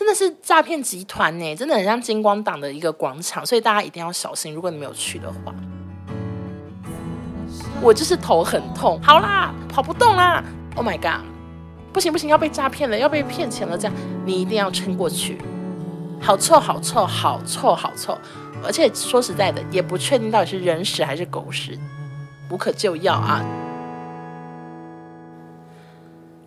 真的是诈骗集团呢，真的很像金光党的一个广场，所以大家一定要小心。如果你没有去的话，我就是头很痛，好啦，跑不动啦，Oh my god，不行不行，要被诈骗了，要被骗钱了，这样你一定要撑过去。好臭，好臭，好臭，好臭！而且说实在的，也不确定到底是人屎还是狗屎，无可救药啊！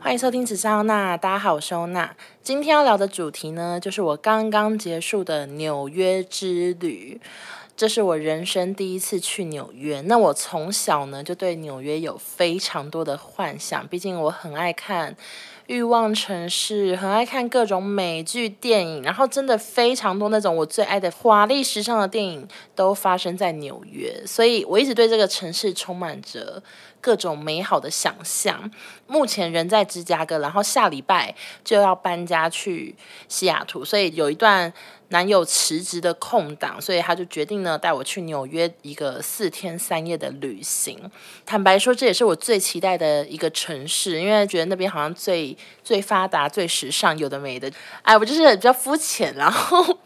欢迎收听紫砂欧娜，大家好，我是欧娜。今天要聊的主题呢，就是我刚刚结束的纽约之旅。这是我人生第一次去纽约。那我从小呢，就对纽约有非常多的幻想，毕竟我很爱看。欲望城市，很爱看各种美剧、电影，然后真的非常多那种我最爱的华丽时尚的电影都发生在纽约，所以我一直对这个城市充满着各种美好的想象。目前人在芝加哥，然后下礼拜就要搬家去西雅图，所以有一段。男友辞职的空档，所以他就决定呢带我去纽约一个四天三夜的旅行。坦白说，这也是我最期待的一个城市，因为觉得那边好像最最发达、最时尚，有的没的。哎，我就是比较肤浅，然后。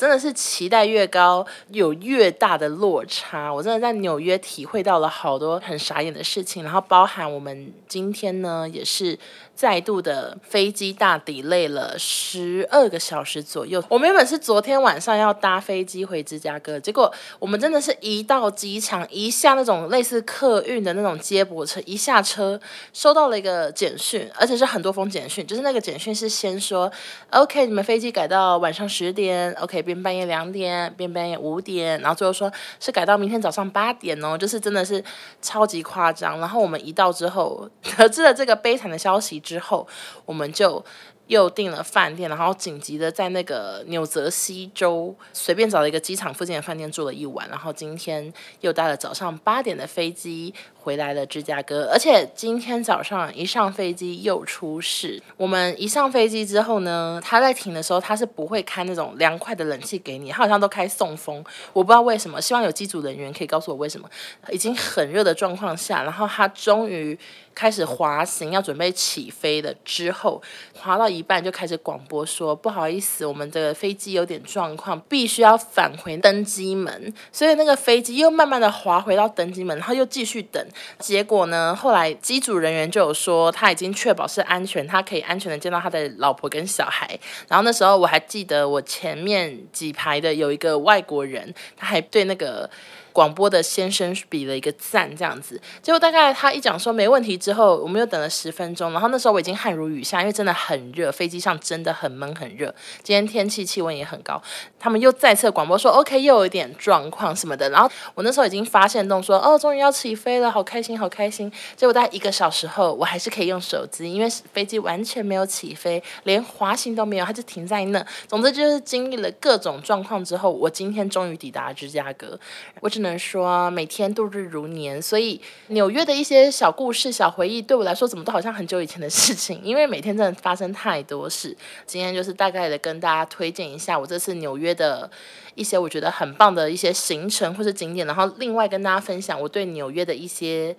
真的是期待越高，有越大的落差。我真的在纽约体会到了好多很傻眼的事情，然后包含我们今天呢，也是再度的飞机大 delay 了十二个小时左右。我们原本是昨天晚上要搭飞机回芝加哥，结果我们真的是一到机场，一下那种类似客运的那种接驳车，一下车收到了一个简讯，而且是很多封简讯，就是那个简讯是先说 OK，你们飞机改到晚上十点。OK，边半夜两点，边半夜五点，然后最后说是改到明天早上八点哦，就是真的是超级夸张。然后我们一到之后，得知了这个悲惨的消息之后，我们就。又订了饭店，然后紧急的在那个纽泽西州随便找了一个机场附近的饭店住了一晚，然后今天又搭了早上八点的飞机回来了芝加哥，而且今天早上一上飞机又出事。我们一上飞机之后呢，他在停的时候他是不会开那种凉快的冷气给你，他好像都开送风，我不知道为什么，希望有机组人员可以告诉我为什么。已经很热的状况下，然后他终于。开始滑行，要准备起飞了之后，滑到一半就开始广播说：“不好意思，我们的飞机有点状况，必须要返回登机门。”所以那个飞机又慢慢的滑回到登机门，然后又继续等。结果呢，后来机组人员就有说他已经确保是安全，他可以安全的见到他的老婆跟小孩。然后那时候我还记得，我前面几排的有一个外国人，他还对那个。广播的先生比了一个赞，这样子，结果大概他一讲说没问题之后，我们又等了十分钟，然后那时候我已经汗如雨下，因为真的很热，飞机上真的很闷很热，今天天气气温也很高，他们又再次广播说 OK，又有一点状况什么的，然后我那时候已经发现动说哦，终于要起飞了，好开心好开心，结果大概一个小时后，我还是可以用手机，因为飞机完全没有起飞，连滑行都没有，它就停在那。总之就是经历了各种状况之后，我今天终于抵达芝加哥，我只能说每天度日如年，所以纽约的一些小故事、小回忆对我来说，怎么都好像很久以前的事情。因为每天真的发生太多事。今天就是大概的跟大家推荐一下我这次纽约的一些我觉得很棒的一些行程或是景点，然后另外跟大家分享我对纽约的一些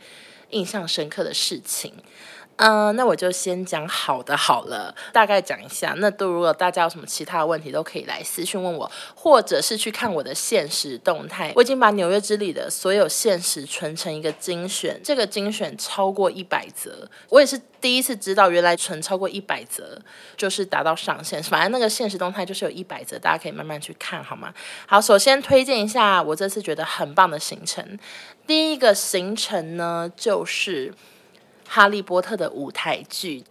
印象深刻的事情。嗯，那我就先讲好的好了，大概讲一下。那都如果大家有什么其他的问题，都可以来私讯问我，或者是去看我的现实动态。我已经把纽约之旅的所有限时存成一个精选，这个精选超过一百则，我也是第一次知道，原来存超过一百则就是达到上限。反正那个限时动态就是有一百则，大家可以慢慢去看，好吗？好，首先推荐一下我这次觉得很棒的行程。第一个行程呢，就是。哈利波特的舞台剧，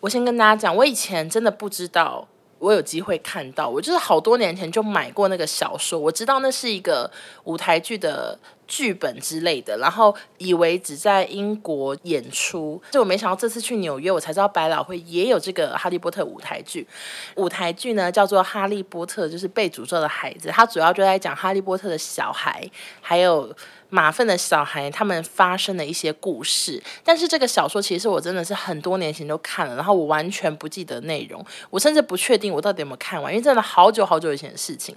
我先跟大家讲，我以前真的不知道我有机会看到，我就是好多年前就买过那个小说，我知道那是一个舞台剧的剧本之类的，然后以为只在英国演出，就我没想到这次去纽约，我才知道百老汇也有这个哈利波特舞台剧。舞台剧呢叫做《哈利波特》，就是被诅咒的孩子，它主要就在讲哈利波特的小孩，还有。马粪的小孩他们发生的一些故事，但是这个小说其实我真的是很多年前都看了，然后我完全不记得内容，我甚至不确定我到底有没有看完，因为真的好久好久以前的事情。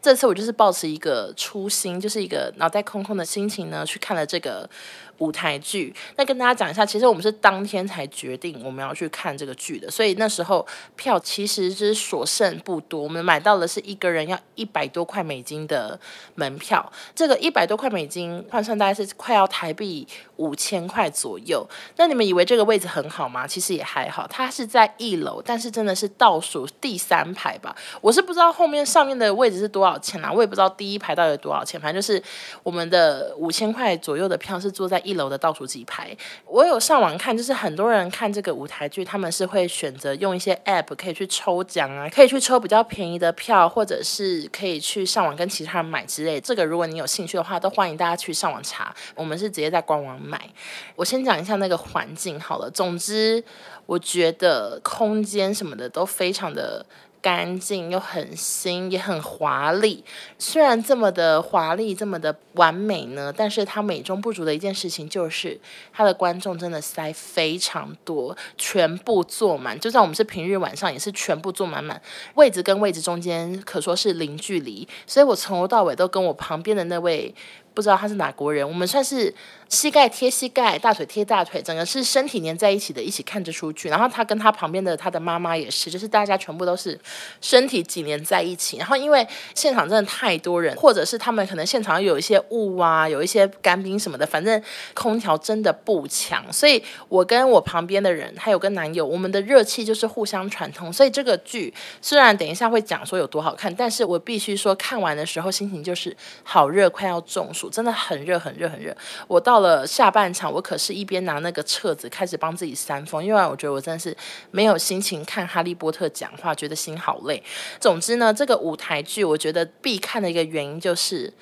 这次我就是抱持一个初心，就是一个脑袋空空的心情呢，去看了这个舞台剧。那跟大家讲一下，其实我们是当天才决定我们要去看这个剧的，所以那时候票其实是所剩不多。我们买到的是一个人要一百多块美金的门票，这个一百多块美金换算大概是快要台币五千块左右。那你们以为这个位置很好吗？其实也还好，它是在一楼，但是真的是倒数第三排吧。我是不知道后面上面的位置是多少钱啊，我也不知道第一排到底有多少钱。反正就是我们的五千块左右的票是坐在一楼的倒数几排。我有上网看，就是很多人看这个舞台剧，他们是会选择用一些 app 可以去抽奖啊，可以去抽比较便宜的票，或者是可以去上网跟其他人买之类。这个如果你有兴趣的话，都欢迎大家去上网查。我们是直接在官网买。我先讲一下那个环境好了。总之，我觉得空间什么的都非常的。干净又很新，也很华丽。虽然这么的华丽，这么的完美呢，但是它美中不足的一件事情就是，它的观众真的塞非常多，全部坐满。就算我们是平日晚上，也是全部坐满满，位置跟位置中间可说是零距离。所以我从头到尾都跟我旁边的那位。不知道他是哪国人，我们算是膝盖贴膝盖，大腿贴大腿，整个是身体粘在一起的，一起看着出去。然后他跟他旁边的他的妈妈也是，就是大家全部都是身体紧连在一起。然后因为现场真的太多人，或者是他们可能现场有一些雾啊，有一些干冰什么的，反正空调真的不强。所以我跟我旁边的人，还有跟男友，我们的热气就是互相传通。所以这个剧虽然等一下会讲说有多好看，但是我必须说看完的时候心情就是好热，快要中暑。真的很热，很热，很热。我到了下半场，我可是一边拿那个册子开始帮自己扇风，因为我觉得我真的是没有心情看哈利波特讲话，觉得心好累。总之呢，这个舞台剧我觉得必看的一个原因就是。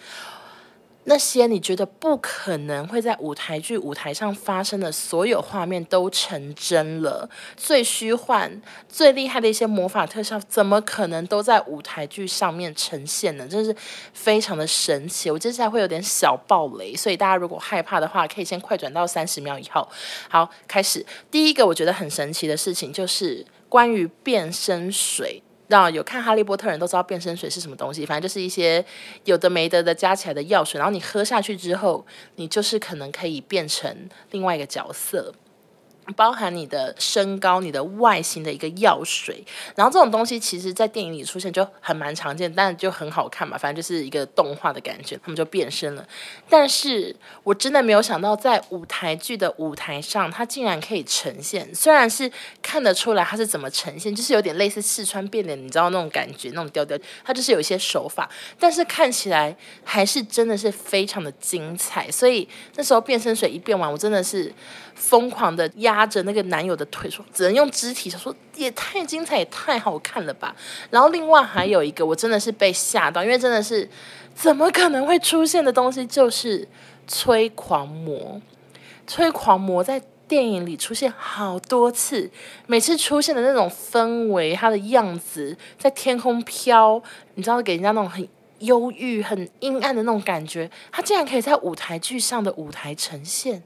那些你觉得不可能会在舞台剧舞台上发生的所有画面都成真了，最虚幻、最厉害的一些魔法特效，怎么可能都在舞台剧上面呈现呢？真是非常的神奇。我接下来会有点小爆雷，所以大家如果害怕的话，可以先快转到三十秒以后。好，开始。第一个我觉得很神奇的事情就是关于变身水。让有看《哈利波特》人都知道变身水是什么东西，反正就是一些有的没的的加起来的药水，然后你喝下去之后，你就是可能可以变成另外一个角色。包含你的身高、你的外形的一个药水，然后这种东西其实在电影里出现就很蛮常见，但就很好看嘛，反正就是一个动画的感觉，他们就变身了。但是我真的没有想到，在舞台剧的舞台上，它竟然可以呈现，虽然是看得出来它是怎么呈现，就是有点类似四川变脸，你知道那种感觉，那种调调，它就是有一些手法，但是看起来还是真的是非常的精彩。所以那时候变身水一变完，我真的是。疯狂的压着那个男友的腿，说只能用肢体，说也太精彩，也太好看了吧。然后另外还有一个，我真的是被吓到，因为真的是怎么可能会出现的东西，就是催狂魔。催狂魔在电影里出现好多次，每次出现的那种氛围，他的样子在天空飘，你知道，给人家那种很忧郁、很阴暗的那种感觉，他竟然可以在舞台剧上的舞台呈现。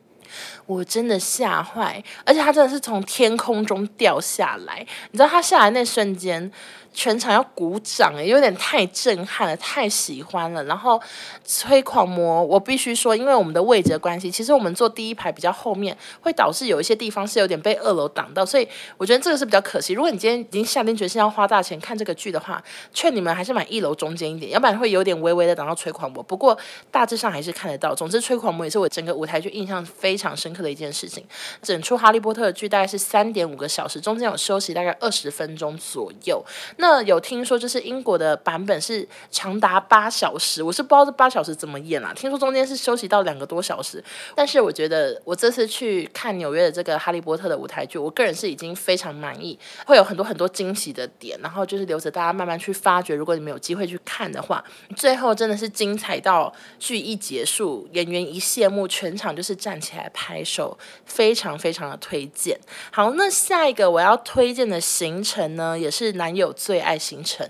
我真的吓坏，而且它真的是从天空中掉下来，你知道它下来那瞬间。全场要鼓掌，有点太震撼了，太喜欢了。然后催狂魔，我必须说，因为我们的位置的关系，其实我们坐第一排比较后面，会导致有一些地方是有点被二楼挡到，所以我觉得这个是比较可惜。如果你今天已经下定决心要花大钱看这个剧的话，劝你们还是买一楼中间一点，要不然会有点微微的挡到催狂魔。不过大致上还是看得到。总之，催狂魔也是我整个舞台剧印象非常深刻的一件事情。整出哈利波特的剧大概是三点五个小时，中间有休息大概二十分钟左右。那那有听说，就是英国的版本是长达八小时，我是不知道这八小时怎么演啊。听说中间是休息到两个多小时，但是我觉得我这次去看纽约的这个《哈利波特》的舞台剧，我个人是已经非常满意，会有很多很多惊喜的点，然后就是留着大家慢慢去发掘。如果你们有机会去看的话，最后真的是精彩到剧一结束，演员一谢幕，全场就是站起来拍手，非常非常的推荐。好，那下一个我要推荐的行程呢，也是男友最。爱行程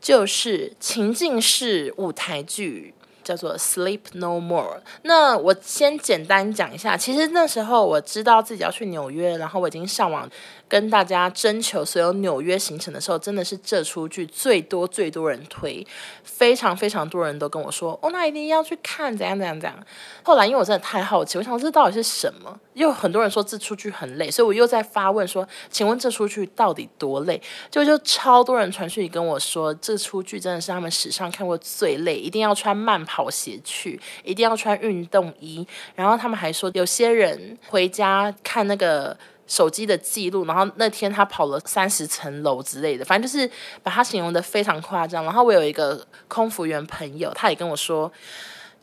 就是情境式舞台剧，叫做《Sleep No More》。那我先简单讲一下，其实那时候我知道自己要去纽约，然后我已经上网跟大家征求所有纽约行程的时候，真的是这出剧最多最多人推，非常非常多人都跟我说，哦，那一定要去看，怎样怎样怎样。后来因为我真的太好奇，我想这到底是什么？又很多人说这出剧很累，所以我又在发问说，请问这出剧到底多累？就就超多人传讯跟我说，这出剧真的是他们史上看过最累，一定要穿慢跑鞋去，一定要穿运动衣。然后他们还说，有些人回家看那个手机的记录，然后那天他跑了三十层楼之类的，反正就是把他形容得非常夸张。然后我有一个空服员朋友，他也跟我说。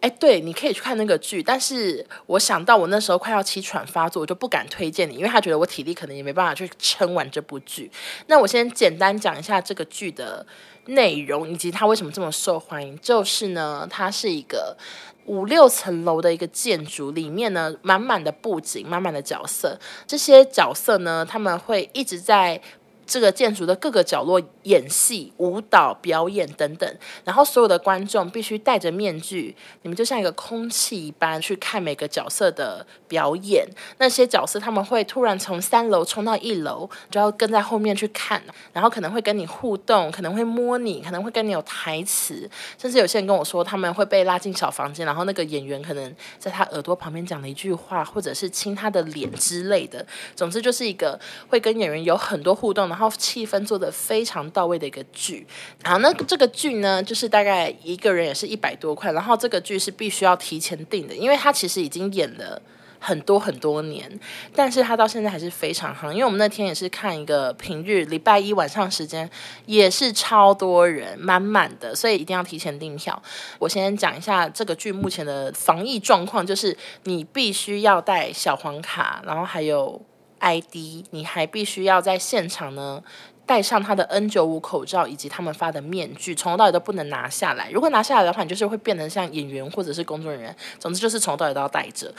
哎，对，你可以去看那个剧，但是我想到我那时候快要气喘发作，我就不敢推荐你，因为他觉得我体力可能也没办法去撑完这部剧。那我先简单讲一下这个剧的内容，以及它为什么这么受欢迎。就是呢，它是一个五六层楼的一个建筑，里面呢满满的布景，满满的角色。这些角色呢，他们会一直在。这个建筑的各个角落演戏、舞蹈、表演等等，然后所有的观众必须戴着面具，你们就像一个空气一般去看每个角色的表演。那些角色他们会突然从三楼冲到一楼，就要跟在后面去看，然后可能会跟你互动，可能会摸你，可能会跟你有台词，甚至有些人跟我说他们会被拉进小房间，然后那个演员可能在他耳朵旁边讲了一句话，或者是亲他的脸之类的。总之就是一个会跟演员有很多互动的。然后气氛做得非常到位的一个剧，好，那这个剧呢，就是大概一个人也是一百多块，然后这个剧是必须要提前订的，因为它其实已经演了很多很多年，但是它到现在还是非常夯。因为我们那天也是看一个平日礼拜一晚上时间，也是超多人满满的，所以一定要提前订票。我先讲一下这个剧目前的防疫状况，就是你必须要带小黄卡，然后还有。ID，你还必须要在现场呢，戴上他的 N 九五口罩以及他们发的面具，从头到尾都不能拿下来。如果拿下来的话，你就是会变成像演员或者是工作人员。总之就是从头到尾都要戴着。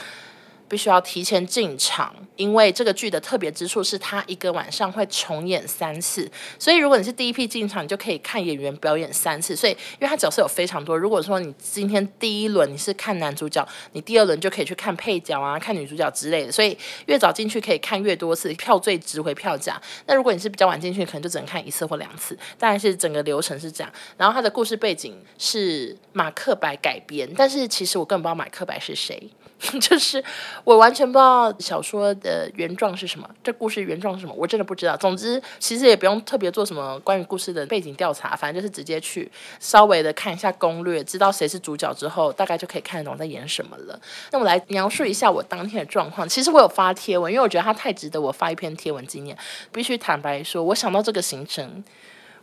必须要提前进场，因为这个剧的特别之处是它一个晚上会重演三次，所以如果你是第一批进场，你就可以看演员表演三次。所以，因为它角色有非常多，如果说你今天第一轮你是看男主角，你第二轮就可以去看配角啊，看女主角之类的。所以越早进去可以看越多次，票最值回票价。那如果你是比较晚进去，可能就只能看一次或两次。当然是整个流程是这样。然后它的故事背景是马克白改编，但是其实我根本不知道马克白是谁。就是我完全不知道小说的原状是什么，这故事原状是什么，我真的不知道。总之，其实也不用特别做什么关于故事的背景调查，反正就是直接去稍微的看一下攻略，知道谁是主角之后，大概就可以看得懂在演什么了。那我来描述一下我当天的状况。其实我有发贴文，因为我觉得它太值得我发一篇贴文纪念。必须坦白说，我想到这个行程。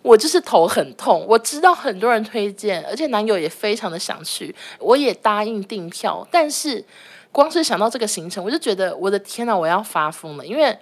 我就是头很痛，我知道很多人推荐，而且男友也非常的想去，我也答应订票，但是光是想到这个行程，我就觉得我的天呐，我要发疯了，因为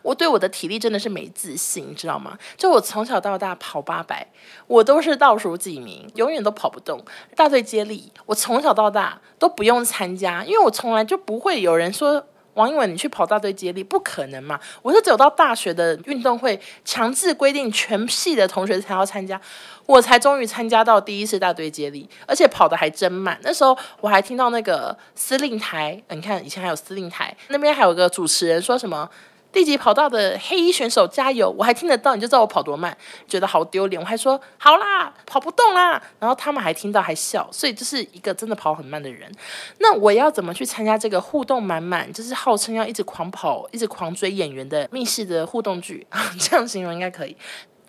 我对我的体力真的是没自信，你知道吗？就我从小到大跑八百，我都是倒数几名，永远都跑不动。大队接力，我从小到大都不用参加，因为我从来就不会有人说。王一文，你去跑大队接力不可能嘛？我是只有到大学的运动会，强制规定全系的同学才要参加，我才终于参加到第一次大队接力，而且跑得还真慢。那时候我还听到那个司令台，你看以前还有司令台，那边还有个主持人说什么。第几跑道的黑衣选手加油！我还听得到，你就知道我跑多慢，觉得好丢脸。我还说好啦，跑不动啦。然后他们还听到还笑，所以这是一个真的跑很慢的人。那我要怎么去参加这个互动满满，就是号称要一直狂跑、一直狂追演员的密室的互动剧？这样形容应该可以。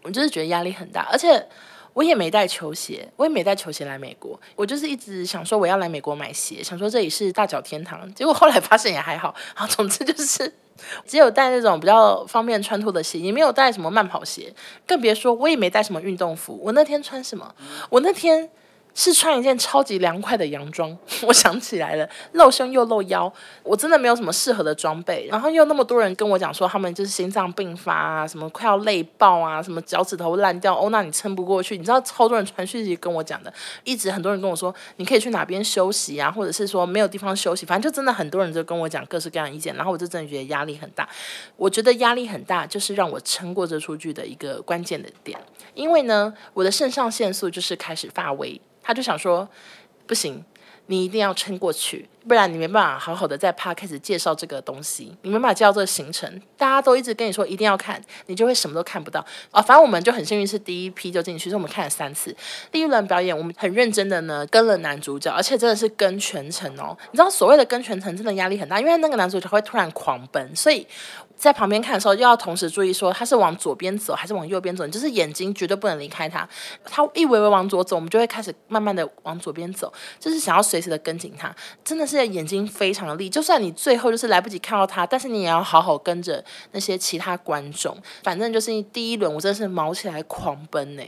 我就是觉得压力很大，而且我也没带球鞋，我也没带球鞋来美国。我就是一直想说我要来美国买鞋，想说这里是大脚天堂。结果后来发现也还好。好，总之就是。只有带那种比较方便穿脱的鞋，也没有带什么慢跑鞋，更别说我也没带什么运动服。我那天穿什么？我那天。是穿一件超级凉快的洋装，我想起来了，露胸又露腰，我真的没有什么适合的装备。然后又那么多人跟我讲说，他们就是心脏病发啊，什么快要累爆啊，什么脚趾头烂掉，哦，那你撑不过去。你知道超多人传讯息跟我讲的，一直很多人跟我说，你可以去哪边休息啊，或者是说没有地方休息，反正就真的很多人就跟我讲各式各样意见。然后我就真的觉得压力很大。我觉得压力很大，就是让我撑过这出剧的一个关键的点，因为呢，我的肾上腺素就是开始发威。他就想说，不行，你一定要撑过去，不然你没办法好好的在 podcast 介绍这个东西，你没办法介绍这个行程，大家都一直跟你说一定要看，你就会什么都看不到啊。反正我们就很幸运是第一批就进去，所以我们看了三次。第一轮表演我们很认真的呢跟了男主角，而且真的是跟全程哦。你知道所谓的跟全程真的压力很大，因为那个男主角会突然狂奔，所以。在旁边看的时候，又要同时注意说他是往左边走还是往右边走，就是眼睛绝对不能离开他。他一微微往左走，我们就会开始慢慢的往左边走，就是想要随时的跟紧他。真的是现在眼睛非常的利，就算你最后就是来不及看到他，但是你也要好好跟着那些其他观众。反正就是第一轮，我真的是毛起来狂奔呢、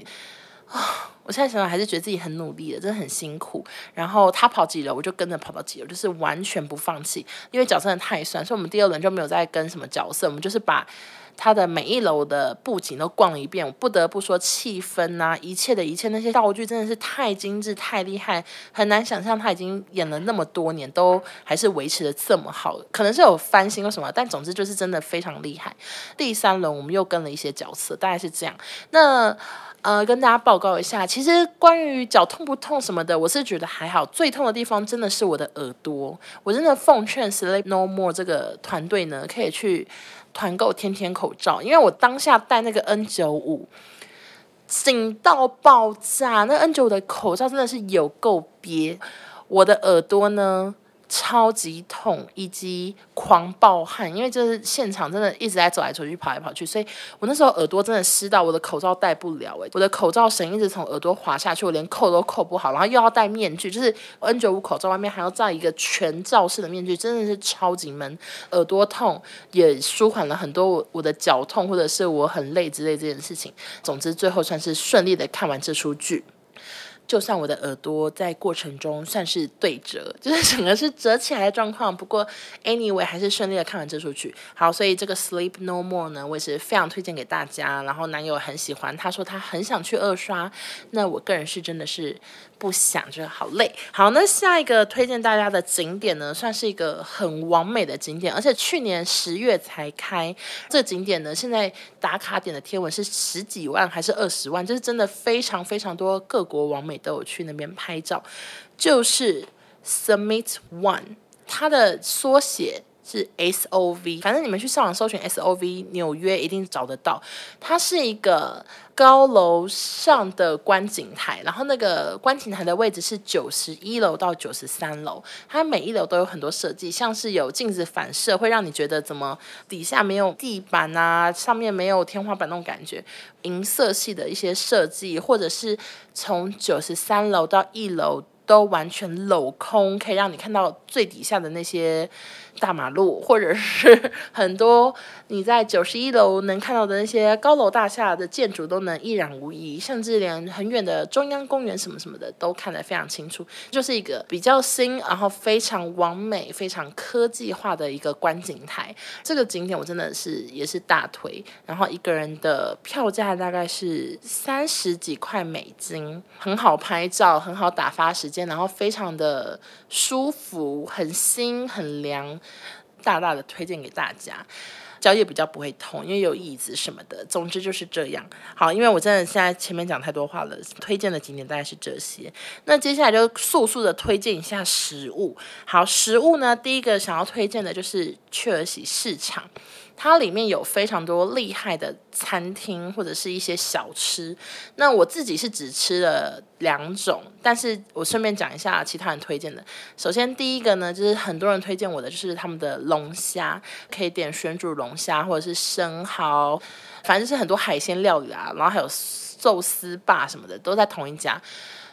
啊！我现在想想还是觉得自己很努力的，真的很辛苦。然后他跑几楼，我就跟着跑到几楼，就是完全不放弃。因为脚真的太酸，所以我们第二轮就没有再跟什么角色，我们就是把他的每一楼的布景都逛了一遍。我不得不说，气氛呐，一切的一切，那些道具真的是太精致、太厉害，很难想象他已经演了那么多年，都还是维持的这么好。可能是有翻新或什么，但总之就是真的非常厉害。第三轮我们又跟了一些角色，大概是这样。那。呃，跟大家报告一下，其实关于脚痛不痛什么的，我是觉得还好。最痛的地方真的是我的耳朵，我真的奉劝 Sleep No More 这个团队呢，可以去团购天天口罩，因为我当下戴那个 N 九五，紧到爆炸，那 N 九五的口罩真的是有够憋，我的耳朵呢。超级痛，以及狂暴汗，因为就是现场真的一直在走来走去、跑来跑去，所以我那时候耳朵真的湿到我的口罩戴不了诶，我的口罩绳一直从耳朵滑下去，我连扣都扣不好，然后又要戴面具，就是 N95 口罩外面还要罩一个全罩式的面具，真的是超级闷，耳朵痛也舒缓了很多我我的脚痛或者是我很累之类这件事情。总之最后算是顺利的看完这出剧。就算我的耳朵在过程中算是对折，就是整个是折起来的状况。不过，anyway 还是顺利的看完这出剧。好，所以这个 Sleep No More 呢，我也是非常推荐给大家。然后男友很喜欢，他说他很想去二刷。那我个人是真的是不想，就好累。好，那下一个推荐大家的景点呢，算是一个很完美的景点，而且去年十月才开。这景点呢，现在打卡点的贴文是十几万还是二十万？就是真的非常非常多各国网美。都有去那边拍照，就是 Summit One，它的缩写是 S O V，反正你们去上网搜寻 S O V 纽约一定找得到。它是一个高楼上的观景台，然后那个观景台的位置是九十一楼到九十三楼，它每一楼都有很多设计，像是有镜子反射，会让你觉得怎么底下没有地板啊，上面没有天花板那种感觉，银色系的一些设计，或者是从九十三楼到一楼都完全镂空，可以让你看到最底下的那些。大马路，或者是很多你在九十一楼能看到的那些高楼大厦的建筑都能一览无遗，甚至连很远的中央公园什么什么的都看得非常清楚，就是一个比较新，然后非常完美、非常科技化的一个观景台。这个景点我真的是也是大推，然后一个人的票价大概是三十几块美金，很好拍照，很好打发时间，然后非常的舒服，很新，很凉。大大的推荐给大家，脚也比较不会痛，因为有椅子什么的。总之就是这样。好，因为我真的现在前面讲太多话了，推荐的景点大概是这些。那接下来就速速的推荐一下食物。好，食物呢，第一个想要推荐的就是雀儿喜市场。它里面有非常多厉害的餐厅或者是一些小吃，那我自己是只吃了两种，但是我顺便讲一下其他人推荐的。首先第一个呢，就是很多人推荐我的，就是他们的龙虾，可以点水煮龙虾或者是生蚝，反正是很多海鲜料理啊，然后还有寿司吧什么的，都在同一家，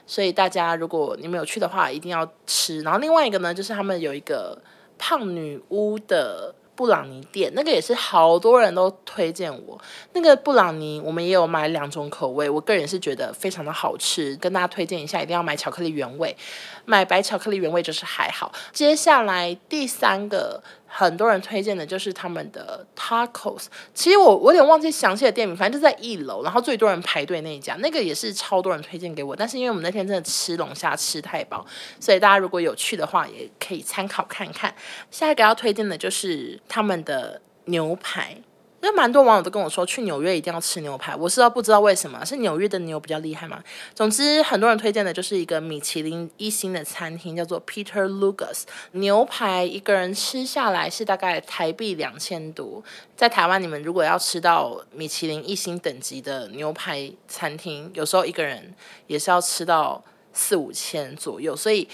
所以大家如果你们有去的话，一定要吃。然后另外一个呢，就是他们有一个胖女巫的。布朗尼店那个也是好多人都推荐我，那个布朗尼我们也有买两种口味，我个人是觉得非常的好吃，跟大家推荐一下，一定要买巧克力原味，买白巧克力原味就是还好。接下来第三个。很多人推荐的就是他们的 tacos，其实我我有点忘记详细的店名，反正就在一楼，然后最多人排队那一家，那个也是超多人推荐给我。但是因为我们那天真的吃龙虾吃太饱，所以大家如果有去的话，也可以参考看看。下一个要推荐的就是他们的牛排。因为蛮多网友都跟我说，去纽约一定要吃牛排。我是不知道为什么，是纽约的牛比较厉害吗？总之，很多人推荐的就是一个米其林一星的餐厅，叫做 Peter lugas。牛排一个人吃下来是大概台币两千多。在台湾，你们如果要吃到米其林一星等级的牛排餐厅，有时候一个人也是要吃到四五千左右。所以。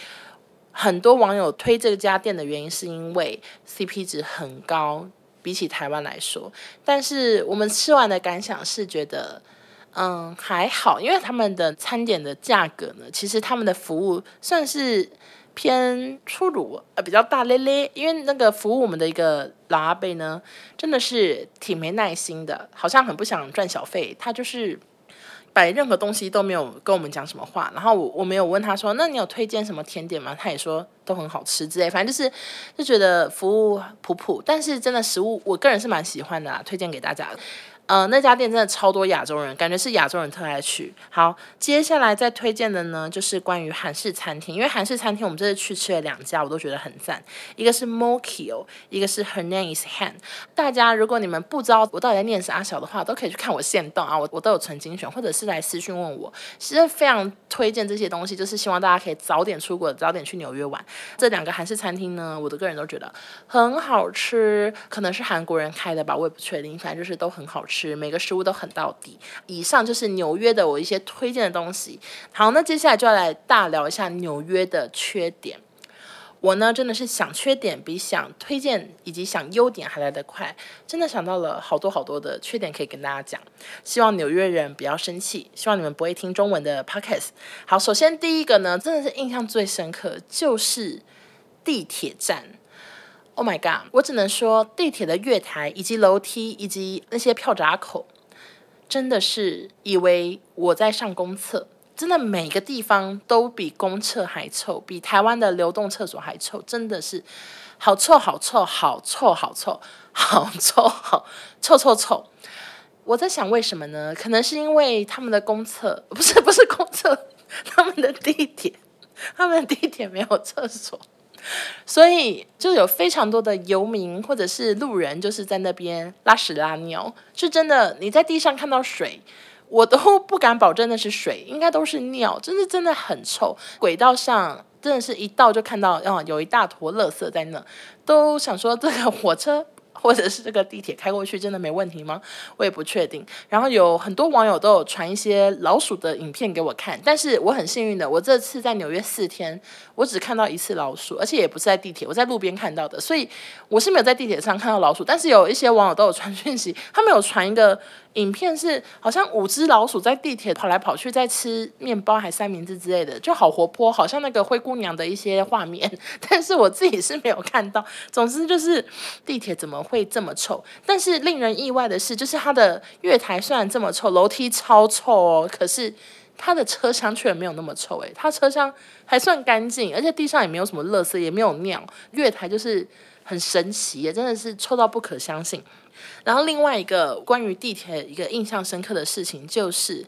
很多网友推这家店的原因，是因为 CP 值很高，比起台湾来说。但是我们吃完的感想是觉得，嗯，还好，因为他们的餐点的价格呢，其实他们的服务算是偏粗鲁，呃，比较大咧咧。因为那个服务我们的一个老阿伯呢，真的是挺没耐心的，好像很不想赚小费，他就是。摆任何东西都没有跟我们讲什么话，然后我我没有问他说，那你有推荐什么甜点吗？他也说都很好吃之类，反正就是就觉得服务普普，但是真的食物我个人是蛮喜欢的啦，推荐给大家。呃，那家店真的超多亚洲人，感觉是亚洲人特爱去。好，接下来再推荐的呢，就是关于韩式餐厅，因为韩式餐厅我们这次去吃了两家，我都觉得很赞。一个是 Mokyo，一个是 Her Name is Han。大家如果你们不知道我到底在念啥小的话，都可以去看我限动啊，我我都有存精选，或者是来私讯问我。其实非常推荐这些东西，就是希望大家可以早点出国，早点去纽约玩。这两个韩式餐厅呢，我的个人都觉得很好吃，可能是韩国人开的吧，我也不确定，反正就是都很好吃。是每个食物都很到底。以上就是纽约的我一些推荐的东西。好，那接下来就要来大聊一下纽约的缺点。我呢，真的是想缺点比想推荐以及想优点还来得快，真的想到了好多好多的缺点可以跟大家讲。希望纽约人不要生气，希望你们不会听中文的 podcast。好，首先第一个呢，真的是印象最深刻就是地铁站。Oh my god！我只能说，地铁的月台以及楼梯以及那些票闸口，真的是以为我在上公厕。真的每个地方都比公厕还臭，比台湾的流动厕所还臭，真的是好臭好臭好臭好臭好臭好臭臭臭！我在想为什么呢？可能是因为他们的公厕不是不是公厕，他们的地铁，他们的地铁没有厕所。所以就有非常多的游民或者是路人，就是在那边拉屎拉尿，是真的。你在地上看到水，我都 不敢保证那是水，应该都是尿，真的真的很臭。轨道上真的是一到就看到，啊，有一大坨垃圾在那，都想说这个火车。或者是这个地铁开过去真的没问题吗？我也不确定。然后有很多网友都有传一些老鼠的影片给我看，但是我很幸运的，我这次在纽约四天，我只看到一次老鼠，而且也不是在地铁，我在路边看到的，所以我是没有在地铁上看到老鼠。但是有一些网友都有传讯息，他们有传一个。影片是好像五只老鼠在地铁跑来跑去，在吃面包还三明治之类的，就好活泼，好像那个灰姑娘的一些画面。但是我自己是没有看到。总之就是地铁怎么会这么臭？但是令人意外的是，就是它的月台虽然这么臭，楼梯超臭哦，可是它的车厢却没有那么臭。诶，它车厢还算干净，而且地上也没有什么垃圾，也没有尿。月台就是很神奇，也真的是臭到不可相信。然后另外一个关于地铁一个印象深刻的事情就是。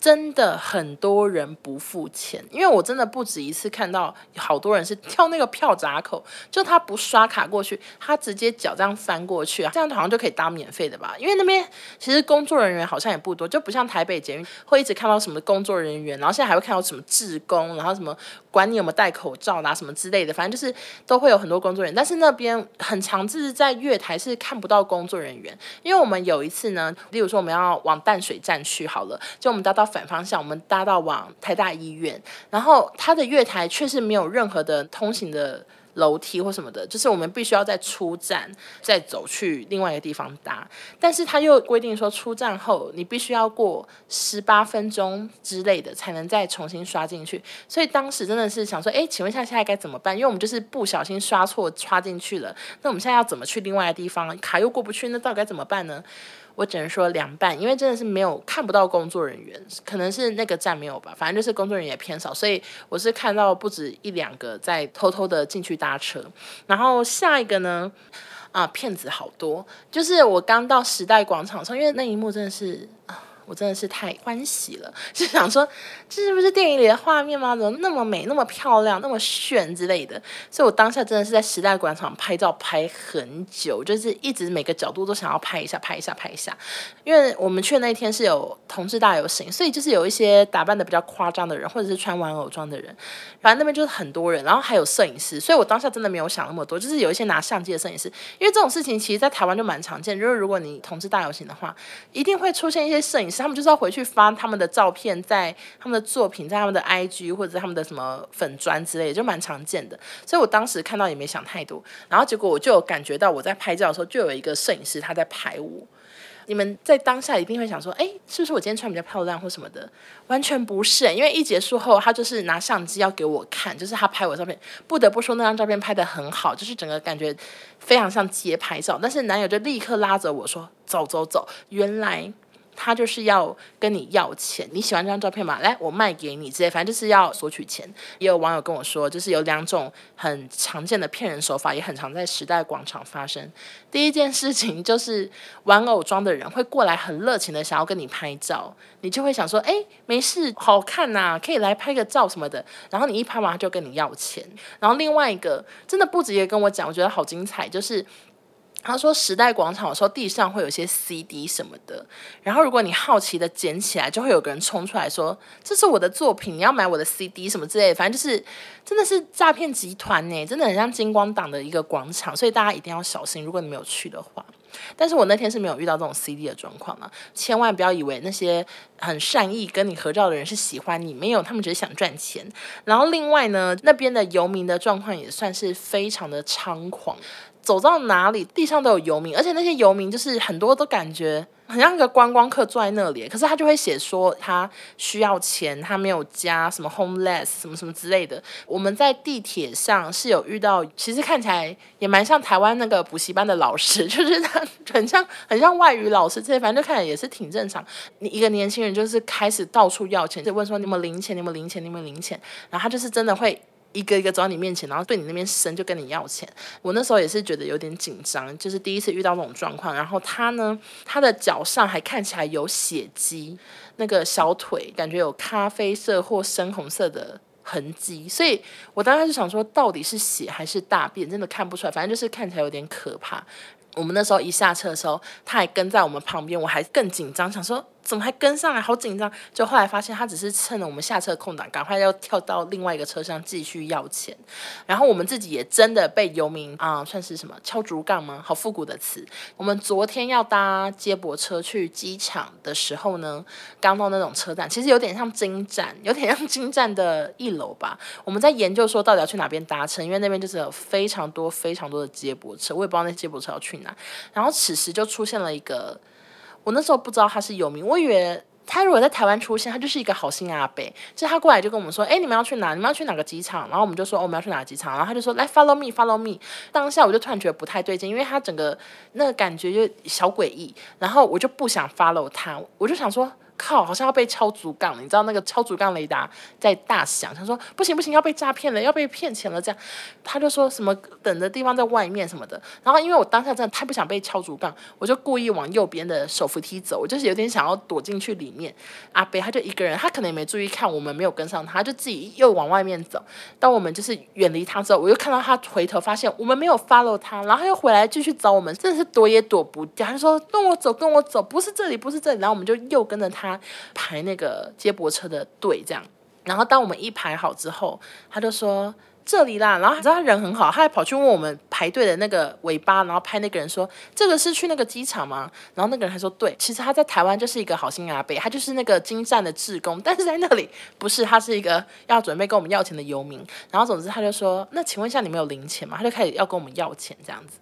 真的很多人不付钱，因为我真的不止一次看到好多人是跳那个票闸口，就他不刷卡过去，他直接脚这样翻过去啊，这样好像就可以搭免费的吧？因为那边其实工作人员好像也不多，就不像台北捷运会一直看到什么工作人员，然后现在还会看到什么志工，然后什么管你有没有戴口罩啦什么之类的，反正就是都会有很多工作人员。但是那边很常是在月台是看不到工作人员，因为我们有一次呢，例如说我们要往淡水站去好了，就我们搭到。反方向，我们搭到往台大医院，然后它的月台却是没有任何的通行的楼梯或什么的，就是我们必须要再出站，再走去另外一个地方搭。但是他又规定说，出站后你必须要过十八分钟之类的，才能再重新刷进去。所以当时真的是想说，哎，请问一下现在该怎么办？因为我们就是不小心刷错刷进去了，那我们现在要怎么去另外的地方？卡又过不去，那到底该怎么办呢？我只能说凉拌，因为真的是没有看不到工作人员，可能是那个站没有吧，反正就是工作人员也偏少，所以我是看到不止一两个在偷偷的进去搭车。然后下一个呢，啊，骗子好多，就是我刚到时代广场上，因为那一幕真的是。我真的是太欢喜了，就想说这是不是电影里的画面吗？怎么那么美、那么漂亮、那么炫之类的？所以我当下真的是在时代广场拍照拍很久，就是一直每个角度都想要拍一下、拍一下、拍一下。因为我们去那天是有同志大游行，所以就是有一些打扮的比较夸张的人，或者是穿玩偶装的人，反正那边就是很多人，然后还有摄影师。所以我当下真的没有想那么多，就是有一些拿相机的摄影师，因为这种事情其实，在台湾就蛮常见。就是如果你同志大游行的话，一定会出现一些摄影师。他们就是要回去发他们的照片，在他们的作品，在他们的 IG 或者他们的什么粉砖之类的，就蛮常见的。所以我当时看到也没想太多，然后结果我就有感觉到我在拍照的时候，就有一个摄影师他在拍我。你们在当下一定会想说，哎，是不是我今天穿比较漂亮或什么的？完全不是，因为一结束后，他就是拿相机要给我看，就是他拍我照片。不得不说，那张照片拍得很好，就是整个感觉非常像街拍照。但是男友就立刻拉着我说：“走走走，原来。”他就是要跟你要钱，你喜欢这张照片吗？来，我卖给你，直接反正就是要索取钱。也有网友跟我说，就是有两种很常见的骗人手法，也很常在时代广场发生。第一件事情就是玩偶装的人会过来，很热情的想要跟你拍照，你就会想说，哎，没事，好看呐，可以来拍个照什么的。然后你一拍完，他就跟你要钱。然后另外一个真的不直接跟我讲，我觉得好精彩，就是。他说：“时代广场，有时候地上会有些 CD 什么的，然后如果你好奇的捡起来，就会有个人冲出来说：‘这是我的作品，你要买我的 CD 什么之类的。’反正就是真的是诈骗集团呢，真的很像金光党的一个广场，所以大家一定要小心。如果你没有去的话，但是我那天是没有遇到这种 CD 的状况啊，千万不要以为那些很善意跟你合照的人是喜欢你，没有，他们只是想赚钱。然后另外呢，那边的游民的状况也算是非常的猖狂。”走到哪里，地上都有游民，而且那些游民就是很多都感觉很像一个观光客坐在那里，可是他就会写说他需要钱，他没有家，什么 homeless 什么什么之类的。我们在地铁上是有遇到，其实看起来也蛮像台湾那个补习班的老师，就是他很像很像外语老师这些，反正就看起来也是挺正常。你一个年轻人就是开始到处要钱，就问说你有没有零钱，你有没有零钱，你有没有零钱，然后他就是真的会。一个一个走到你面前，然后对你那边伸，就跟你要钱。我那时候也是觉得有点紧张，就是第一次遇到这种状况。然后他呢，他的脚上还看起来有血迹，那个小腿感觉有咖啡色或深红色的痕迹。所以我当时就想说，到底是血还是大便？真的看不出来，反正就是看起来有点可怕。我们那时候一下车的时候，他还跟在我们旁边，我还更紧张，想说。怎么还跟上来？好紧张！就后来发现他只是趁着我们下车空档，赶快要跳到另外一个车厢继续要钱。然后我们自己也真的被游民啊，算是什么敲竹杠吗？好复古的词。我们昨天要搭接驳车去机场的时候呢，刚到那种车站，其实有点像金站，有点像金站的一楼吧。我们在研究说到底要去哪边搭乘，因为那边就是有非常多非常多的接驳车，我也不知道那接驳车要去哪。然后此时就出现了一个。我那时候不知道他是有名，我以为他如果在台湾出现，他就是一个好心阿伯。就他过来就跟我们说：“哎，你们要去哪？你们要去哪个机场？”然后我们就说：“哦，我们要去哪个机场？”然后他就说：“来，follow me，follow me。”当下我就突然觉得不太对劲，因为他整个那个感觉就小诡异，然后我就不想 follow 他，我就想说。靠，好像要被敲竹杠了，你知道那个敲竹杠雷达在大响，他说不行不行，要被诈骗了，要被骗钱了，这样，他就说什么等的地方在外面什么的。然后因为我当下真的太不想被敲竹杠，我就故意往右边的手扶梯走，我就是有点想要躲进去里面。阿北他就一个人，他可能也没注意看我们没有跟上他，他就自己又往外面走。当我们就是远离他之后，我又看到他回头，发现我们没有 follow 他，然后又回来继续找我们，真的是躲也躲不掉。他就说跟我走，跟我走，不是这里，不是这里。然后我们就又跟着他。排那个接驳车的队，这样，然后当我们一排好之后，他就说这里啦，然后你知道他人很好，他还跑去问我们排队的那个尾巴，然后拍那个人说这个是去那个机场吗？然后那个人还说对，其实他在台湾就是一个好心阿伯，他就是那个京站的志工，但是在那里不是，他是一个要准备跟我们要钱的游民。然后总之他就说，那请问一下你们有零钱吗？他就开始要跟我们要钱这样子，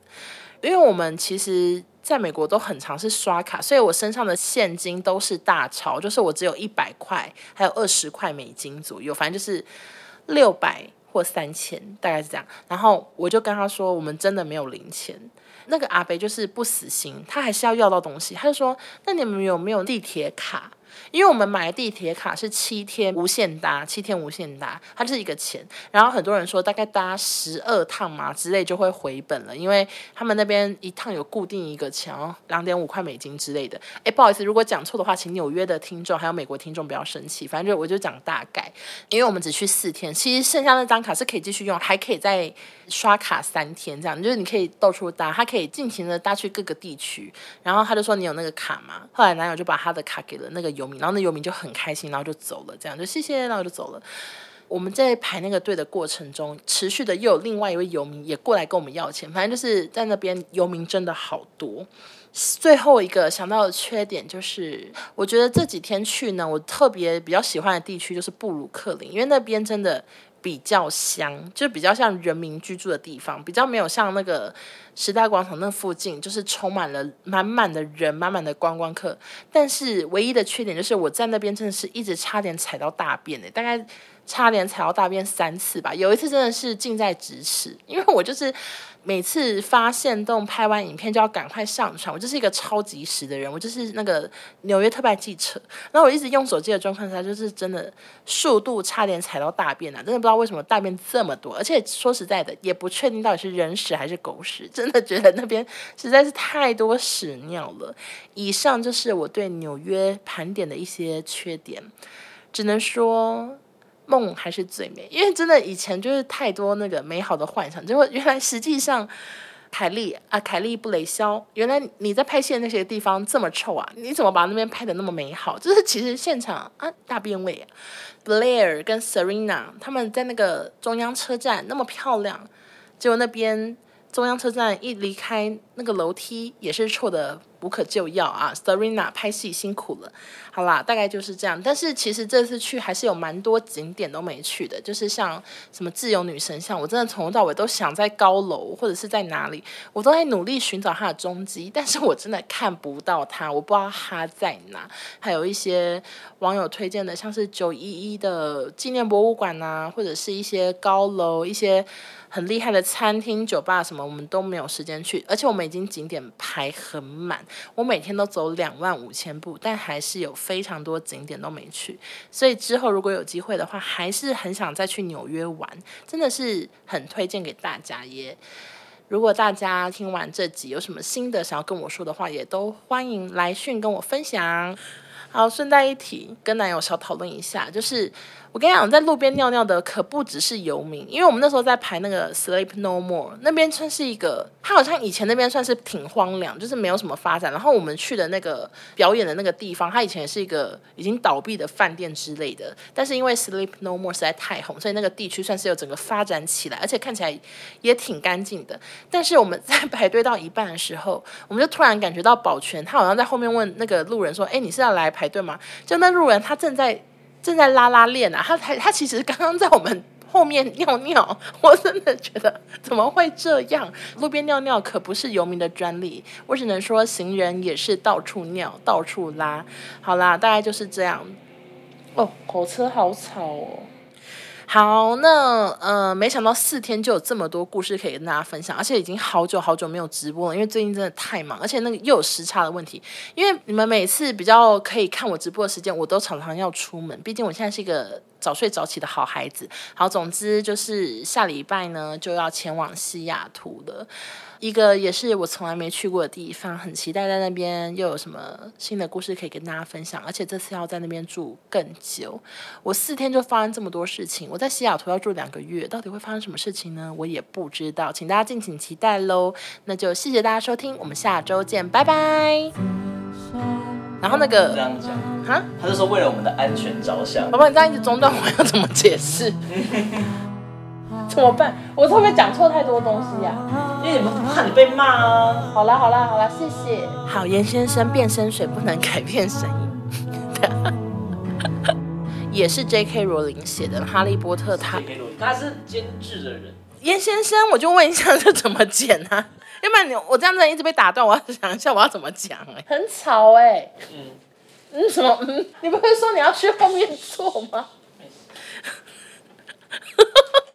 因为我们其实。在美国都很常是刷卡，所以我身上的现金都是大钞，就是我只有一百块，还有二十块美金左右，反正就是六百或三千，大概是这样。然后我就跟他说，我们真的没有零钱。那个阿伯就是不死心，他还是要要到东西，他就说，那你们有没有地铁卡？因为我们买地铁卡是七天无限搭，七天无限搭，它就是一个钱。然后很多人说大概搭十二趟嘛之类就会回本了，因为他们那边一趟有固定一个钱哦，两点五块美金之类的。哎，不好意思，如果讲错的话，请纽约的听众还有美国听众不要生气。反正就我就讲大概，因为我们只去四天，其实剩下那张卡是可以继续用，还可以再刷卡三天，这样就是你可以到处搭，它可以尽情的搭去各个地区。然后他就说你有那个卡吗？后来男友就把他的卡给了那个游民。然后那游民就很开心，然后就走了，这样就谢谢，然后就走了。我们在排那个队的过程中，持续的又有另外一位游民也过来跟我们要钱，反正就是在那边游民真的好多。最后一个想到的缺点就是，我觉得这几天去呢，我特别比较喜欢的地区就是布鲁克林，因为那边真的。比较香，就比较像人民居住的地方，比较没有像那个时代广场那附近，就是充满了满满的人，满满的观光客。但是唯一的缺点就是我在那边真的是一直差点踩到大便的，大概差点踩到大便三次吧。有一次真的是近在咫尺，因为我就是。每次发现动拍完影片就要赶快上传，我就是一个超级时的人，我就是那个纽约特派记者。然后我一直用手机的状况下，就是真的速度差点踩到大便啊！真的不知道为什么大便这么多，而且说实在的，也不确定到底是人屎还是狗屎，真的觉得那边实在是太多屎尿了。以上就是我对纽约盘点的一些缺点，只能说。梦还是最美，因为真的以前就是太多那个美好的幻想，结果原来实际上，凯莉啊，凯莉布雷肖，原来你在拍戏的那些地方这么臭啊？你怎么把那边拍的那么美好？就是其实现场啊，大变味啊，Blair 跟 Serena 他们在那个中央车站那么漂亮，结果那边中央车站一离开那个楼梯也是臭的。无可救药啊，Serena 拍戏辛苦了。好啦，大概就是这样。但是其实这次去还是有蛮多景点都没去的，就是像什么自由女神像，我真的从头到尾都想在高楼或者是在哪里，我都在努力寻找它的踪迹，但是我真的看不到它，我不知道它在哪。还有一些网友推荐的，像是九一一的纪念博物馆啊，或者是一些高楼，一些很厉害的餐厅、酒吧什么，我们都没有时间去，而且我们已经景点排很满。我每天都走两万五千步，但还是有非常多景点都没去，所以之后如果有机会的话，还是很想再去纽约玩，真的是很推荐给大家耶。如果大家听完这集有什么心得想要跟我说的话，也都欢迎来讯跟我分享。好，顺带一提，跟男友小讨论一下，就是。我跟你讲，在路边尿尿的可不只是游民，因为我们那时候在排那个 Sleep No More，那边算是一个，它好像以前那边算是挺荒凉，就是没有什么发展。然后我们去的那个表演的那个地方，它以前也是一个已经倒闭的饭店之类的。但是因为 Sleep No More 实在太红，所以那个地区算是有整个发展起来，而且看起来也挺干净的。但是我们在排队到一半的时候，我们就突然感觉到保全他好像在后面问那个路人说：“哎，你是要来排队吗？”就那路人他正在。正在拉拉链啊，他他他其实刚刚在我们后面尿尿，我真的觉得怎么会这样？路边尿尿可不是游民的专利，我只能说行人也是到处尿，到处拉。好啦，大概就是这样。哦，火车好吵哦。好，那呃，没想到四天就有这么多故事可以跟大家分享，而且已经好久好久没有直播了，因为最近真的太忙，而且那个又有时差的问题。因为你们每次比较可以看我直播的时间，我都常常要出门，毕竟我现在是一个早睡早起的好孩子。好，总之就是下礼拜呢就要前往西雅图了。一个也是我从来没去过的地方，很期待在那边又有什么新的故事可以跟大家分享。而且这次要在那边住更久，我四天就发生这么多事情。我在西雅图要住两个月，到底会发生什么事情呢？我也不知道，请大家敬请期待喽。那就谢谢大家收听，我们下周见，拜拜。然后那个这样讲哈，他就说为了我们的安全着想，宝宝你这样一直中断，我要怎么解释？怎么办？我会不会讲错太多东西呀、啊？因为你们怕你被骂啊。好啦好啦好啦，谢谢。好，严先生变身水不能改变声音，也是 J.K. 罗琳写的《哈利波特》他，他他是监制的人。严先生，我就问一下，这怎么剪啊？要不然你我这样子一直被打断，我要想一下我要怎么讲哎、欸，很吵哎、欸。嗯嗯什么嗯？你不会说你要去后面坐吗？